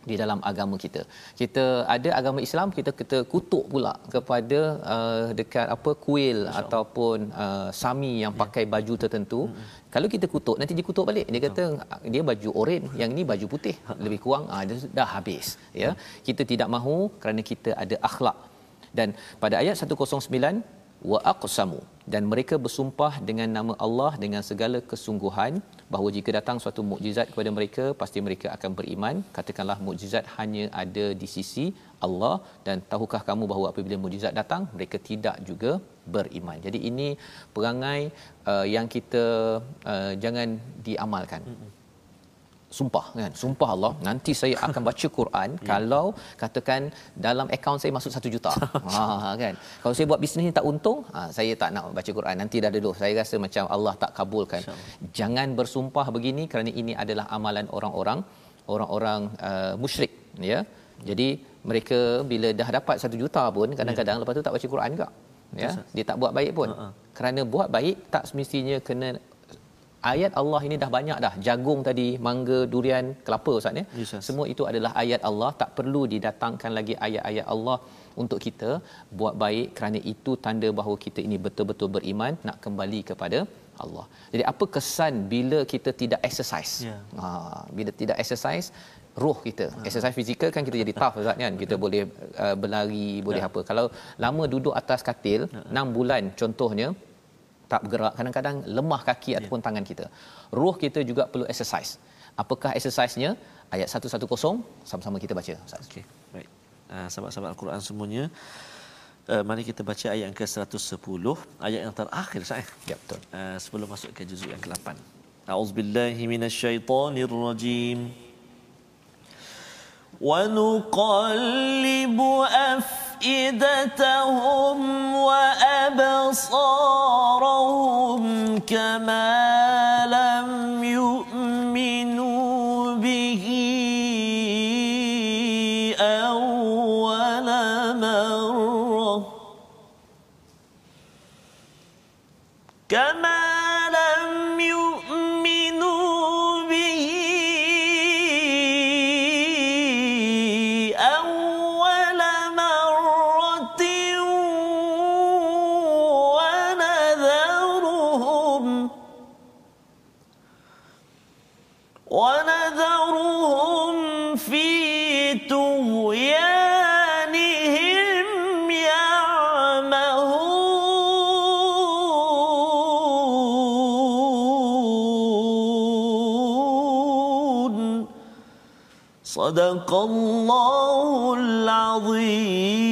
di dalam agama kita. Kita ada agama Islam kita kita kutuk pula kepada uh, dekat apa kuil ataupun uh, sami yang ya. pakai baju tertentu. Hmm. Kalau kita kutuk nanti dia kutuk balik. Dia kata dia baju oren, yang ini baju putih. Ha. Lebih kurang uh, dah habis ya. Kita tidak mahu kerana kita ada akhlak. Dan pada ayat 109 wa aqsamu. Dan mereka bersumpah dengan nama Allah dengan segala kesungguhan bahawa jika datang suatu mukjizat kepada mereka pasti mereka akan beriman. Katakanlah mukjizat hanya ada di sisi Allah. Dan tahukah kamu bahawa apabila mukjizat datang mereka tidak juga beriman. Jadi ini perangai uh, yang kita uh, jangan diamalkan. Mm-hmm sumpah kan? Sumpah Allah nanti saya akan baca Quran yeah. kalau katakan dalam akaun saya masuk 1 juta. Ha kan? Kalau saya buat bisnes ni tak untung ha, saya tak nak baca Quran. Nanti dah dulu saya rasa macam Allah tak kabulkan. Jangan bersumpah begini kerana ini adalah amalan orang-orang orang-orang uh, musyrik ya. Jadi mereka bila dah dapat 1 juta pun kadang-kadang yeah. lepas tu tak baca Quran juga ya. Dia tak buat baik pun. Uh-huh. kerana buat baik tak semestinya kena ayat Allah ini dah banyak dah jagung tadi mangga durian kelapa ustaz ya yes, semua itu adalah ayat Allah tak perlu didatangkan lagi ayat-ayat Allah untuk kita buat baik kerana itu tanda bahawa kita ini betul-betul beriman nak kembali kepada Allah. Jadi apa kesan bila kita tidak exercise? Yeah. Ha, bila tidak exercise roh kita. Ha. Exercise fizikal kan kita jadi tough ustaz kan. Kita boleh uh, berlari, boleh yeah. apa. Kalau lama duduk atas katil ha. 6 bulan contohnya tak bergerak kadang-kadang lemah kaki ataupun tangan kita roh kita juga perlu exercise apakah exercise-nya ayat 110 sama-sama kita baca ustaz Okey, baik. Uh, sahabat-sahabat Al-Quran semuanya, uh, mari kita baca ayat yang ke-110, ayat yang terakhir Ustaz. eh? ya betul Uh, sebelum masuk ke juzuk yang ke-8. A'udzubillahi minasyaitonirrajim. ونقلب أفئدتهم وأبصارهم كما صدق الله العظيم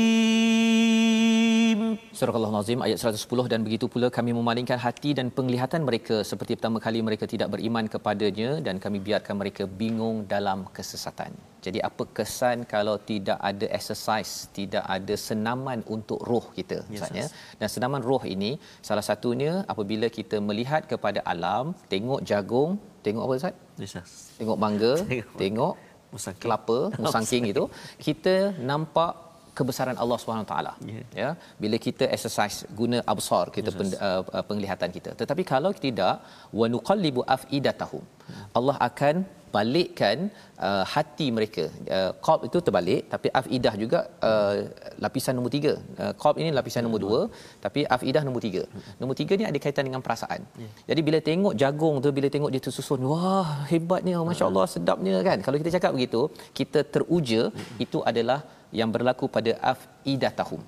Surah Al-Nazim ayat 110 dan begitu pula kami memalingkan hati dan penglihatan mereka seperti pertama kali mereka tidak beriman kepadanya dan kami biarkan mereka bingung dalam kesesatan. Jadi apa kesan kalau tidak ada exercise, tidak ada senaman untuk roh kita Yes, Ustaz ya. Ustaz. Dan senaman roh ini salah satunya apabila kita melihat kepada alam, tengok jagung, tengok apa Ustaz? Ustaz. Tengok mangga, Tengok. tengok Musangking. kelapa, musangking itu, kita nampak kebesaran Allah Subhanahu Wa Taala. Ya. Ya, bila kita exercise guna absar kita pen, uh, uh, penglihatan kita. Tetapi kalau tidak wa nuqallibu afidatahum. Allah akan balikkan uh, hati mereka. Uh, qalb itu terbalik tapi afidah juga uh, lapisan nombor tiga. Uh, qalb ini lapisan nombor dua tapi afidah nombor tiga. Nombor tiga ni ada kaitan dengan perasaan. Jadi bila tengok jagung tu bila tengok dia tersusun wah hebatnya masya-Allah sedapnya kan. Kalau kita cakap begitu kita teruja itu adalah yang berlaku pada afidatahum.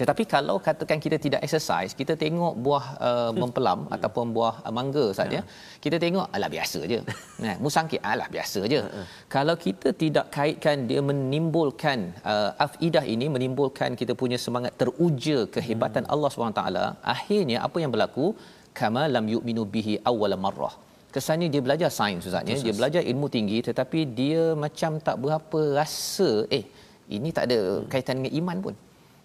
Tetapi kalau katakan kita tidak exercise, kita tengok buah uh, mempelam ataupun buah uh, mangga saja, kita tengok alah biasa je. Nah, musangkit alah biasa je. Kalau kita tidak kaitkan dia menimbulkan uh, afidah ini menimbulkan kita punya semangat teruja kehebatan Allah SWT, akhirnya apa yang berlaku? Kama lam yu'minu bihi awwala marrah. Kesannya dia belajar sains Ustaznya, dia belajar ilmu tinggi tetapi dia macam tak berapa rasa eh ini tak ada kaitan dengan iman pun.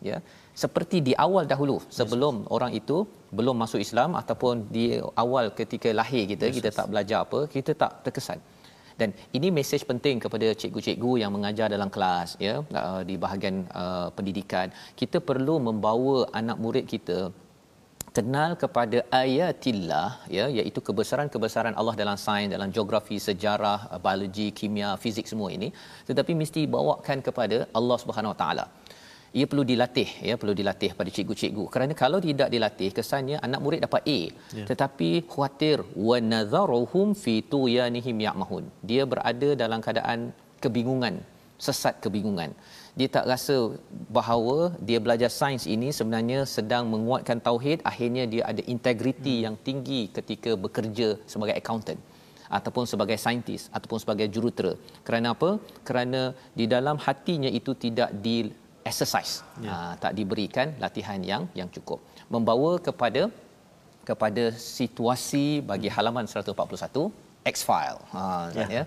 Ya. Seperti di awal dahulu sebelum orang itu belum masuk Islam ataupun di awal ketika lahir kita kita tak belajar apa, kita tak terkesan. Dan ini mesej penting kepada cikgu-cikgu yang mengajar dalam kelas ya uh, di bahagian uh, pendidikan. Kita perlu membawa anak murid kita kenal kepada ayatillah ya iaitu kebesaran-kebesaran Allah dalam sains dalam geografi sejarah biologi kimia fizik semua ini tetapi mesti bawakan kepada Allah Subhanahu Wa taala. Ia perlu dilatih ya perlu dilatih pada cikgu-cikgu. Kerana kalau tidak dilatih kesannya anak murid dapat A. Ya. tetapi khuatir wa nadharuhum fi tuyanihim ya'mahun. Dia berada dalam keadaan kebingungan sesat kebingungan. Dia tak rasa bahawa dia belajar sains ini sebenarnya sedang menguatkan tauhid. Akhirnya dia ada integriti yang tinggi ketika bekerja sebagai accountant ataupun sebagai saintis ataupun sebagai jurutera. Kerana apa? Kerana di dalam hatinya itu tidak di exercise. Ya. ha, tak diberikan latihan yang yang cukup. Membawa kepada kepada situasi bagi halaman 141 X file ha ya. ya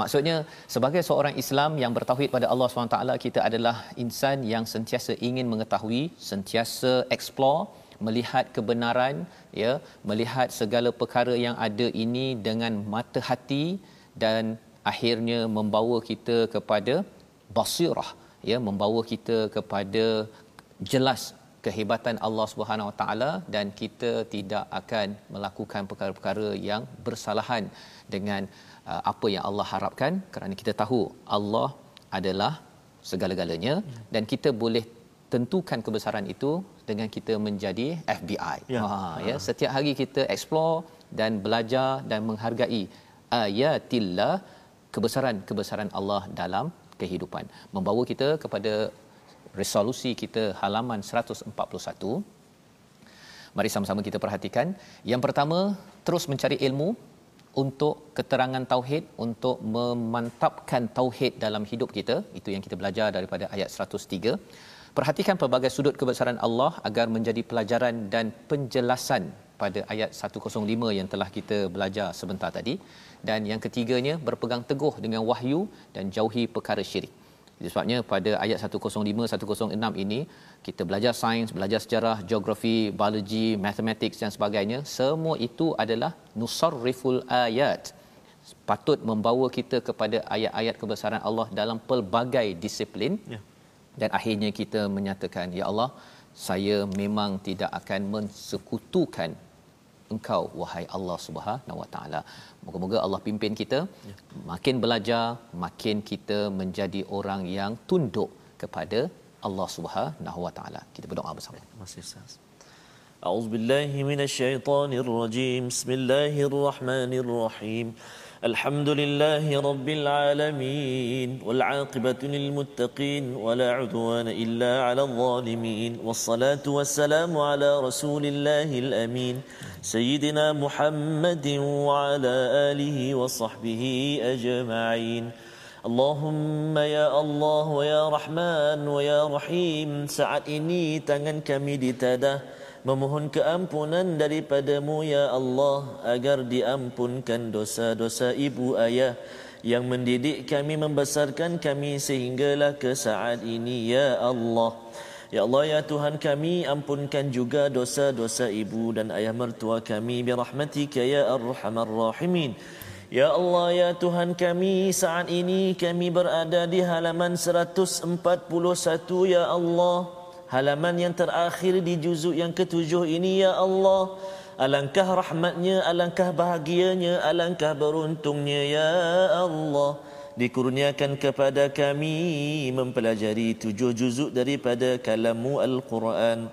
Maksudnya sebagai seorang Islam yang bertauhid pada Allah SWT kita adalah insan yang sentiasa ingin mengetahui, sentiasa explore, melihat kebenaran, ya, melihat segala perkara yang ada ini dengan mata hati dan akhirnya membawa kita kepada basirah, ya, membawa kita kepada jelas kehebatan Allah Subhanahu Wa Taala dan kita tidak akan melakukan perkara-perkara yang bersalahan dengan apa yang Allah harapkan kerana kita tahu Allah adalah segala-galanya dan kita boleh tentukan kebesaran itu dengan kita menjadi FBI. Ya. Ha ya setiap hari kita explore dan belajar dan menghargai ayatillah kebesaran-kebesaran Allah dalam kehidupan. Membawa kita kepada resolusi kita halaman 141 Mari sama-sama kita perhatikan. Yang pertama, terus mencari ilmu untuk keterangan tauhid, untuk memantapkan tauhid dalam hidup kita. Itu yang kita belajar daripada ayat 103. Perhatikan pelbagai sudut kebesaran Allah agar menjadi pelajaran dan penjelasan pada ayat 105 yang telah kita belajar sebentar tadi dan yang ketiganya berpegang teguh dengan wahyu dan jauhi perkara syirik. Itu sebabnya pada ayat 105 106 ini kita belajar sains, belajar sejarah, geografi, biologi, mathematics dan sebagainya, semua itu adalah nusarriful ayat. Patut membawa kita kepada ayat-ayat kebesaran Allah dalam pelbagai disiplin. Ya. Dan akhirnya kita menyatakan, ya Allah, saya memang tidak akan mensekutukan engkau wahai Allah Subhanahu wa taala. Moga-moga Allah pimpin kita ya. makin belajar, makin kita menjadi orang yang tunduk kepada Allah Subhanahu wa taala. Kita berdoa bersama. Terima kasih Ustaz. أعوذ بالله من الشيطان الرجيم بسم الله الرحمن الرحيم الحمد لله رب العالمين والعاقبة للمتقين ولا عدوان إلا على الظالمين والصلاة والسلام على رسول الله الأمين سيدنا محمد وعلى آله وصحبه أجمعين. Allahumma ya Allah ya Rahman ya Rahim saat ini tangan kami ditadah memohon keampunan daripadamu ya Allah agar diampunkan dosa-dosa ibu ayah yang mendidik kami membesarkan kami sehinggalah ke saat ini ya Allah. Ya Allah ya Tuhan kami ampunkan juga dosa-dosa ibu dan ayah mertua kami bi rahmatika ya arhamar rahimin. Ya Allah ya Tuhan kami saat ini kami berada di halaman 141 ya Allah. Halaman yang terakhir di juzuk yang ketujuh ini ya Allah. Alangkah rahmatnya alangkah bahagianya alangkah beruntungnya ya Allah. Dikurniakan kepada kami mempelajari tujuh juzuk daripada kalamu Al-Quran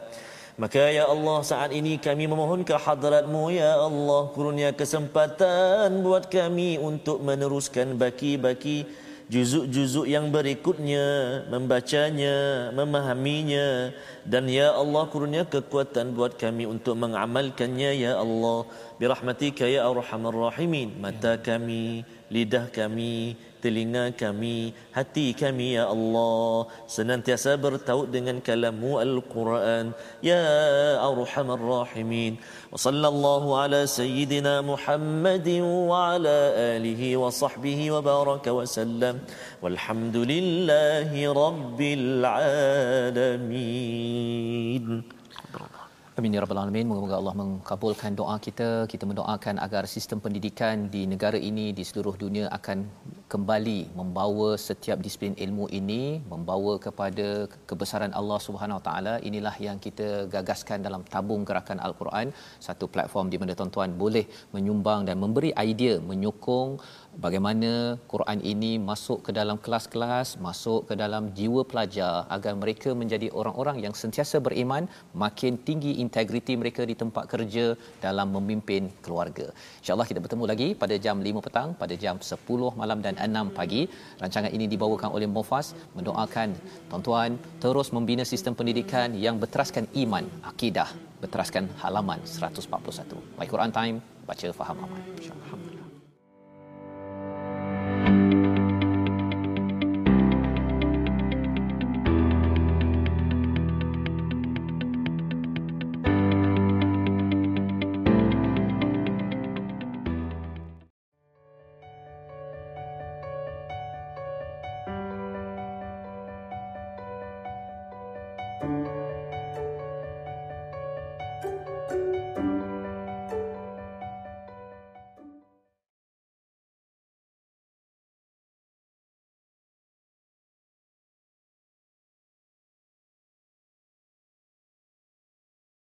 Maka ya Allah saat ini kami memohon ke hadratmu ya Allah kurnia kesempatan buat kami untuk meneruskan baki-baki juzuk-juzuk yang berikutnya membacanya memahaminya. Dan ya Allah kurnia kekuatan buat kami untuk mengamalkannya ya Allah. Birahmatika ya arhamar rahimin. Mata kami lidah kami telinga kami, hati kami ya Allah. Senantiasa bertaut dengan kalamu Al-Quran. Ya arhamar rahimin. Wa sallallahu ala sayyidina Muhammad wa ala alihi wa sahbihi wa baraka wa sallam. Walhamdulillahi rabbil alamin. Amin ya rabbal alamin. Moga-moga Allah mengabulkan doa kita. Kita mendoakan agar sistem pendidikan di negara ini di seluruh dunia akan kembali membawa setiap disiplin ilmu ini membawa kepada kebesaran Allah Subhanahu Wa Taala. Inilah yang kita gagaskan dalam tabung gerakan Al-Quran, satu platform di mana tuan-tuan boleh menyumbang dan memberi idea menyokong bagaimana Quran ini masuk ke dalam kelas-kelas, masuk ke dalam jiwa pelajar agar mereka menjadi orang-orang yang sentiasa beriman, makin tinggi integriti mereka di tempat kerja dalam memimpin keluarga. InsyaAllah kita bertemu lagi pada jam 5 petang, pada jam 10 malam dan 6 pagi. Rancangan ini dibawakan oleh Mofas mendoakan tuan-tuan terus membina sistem pendidikan yang berteraskan iman, akidah, berteraskan halaman 141. Baik Quran Time, baca faham aman. InsyaAllah.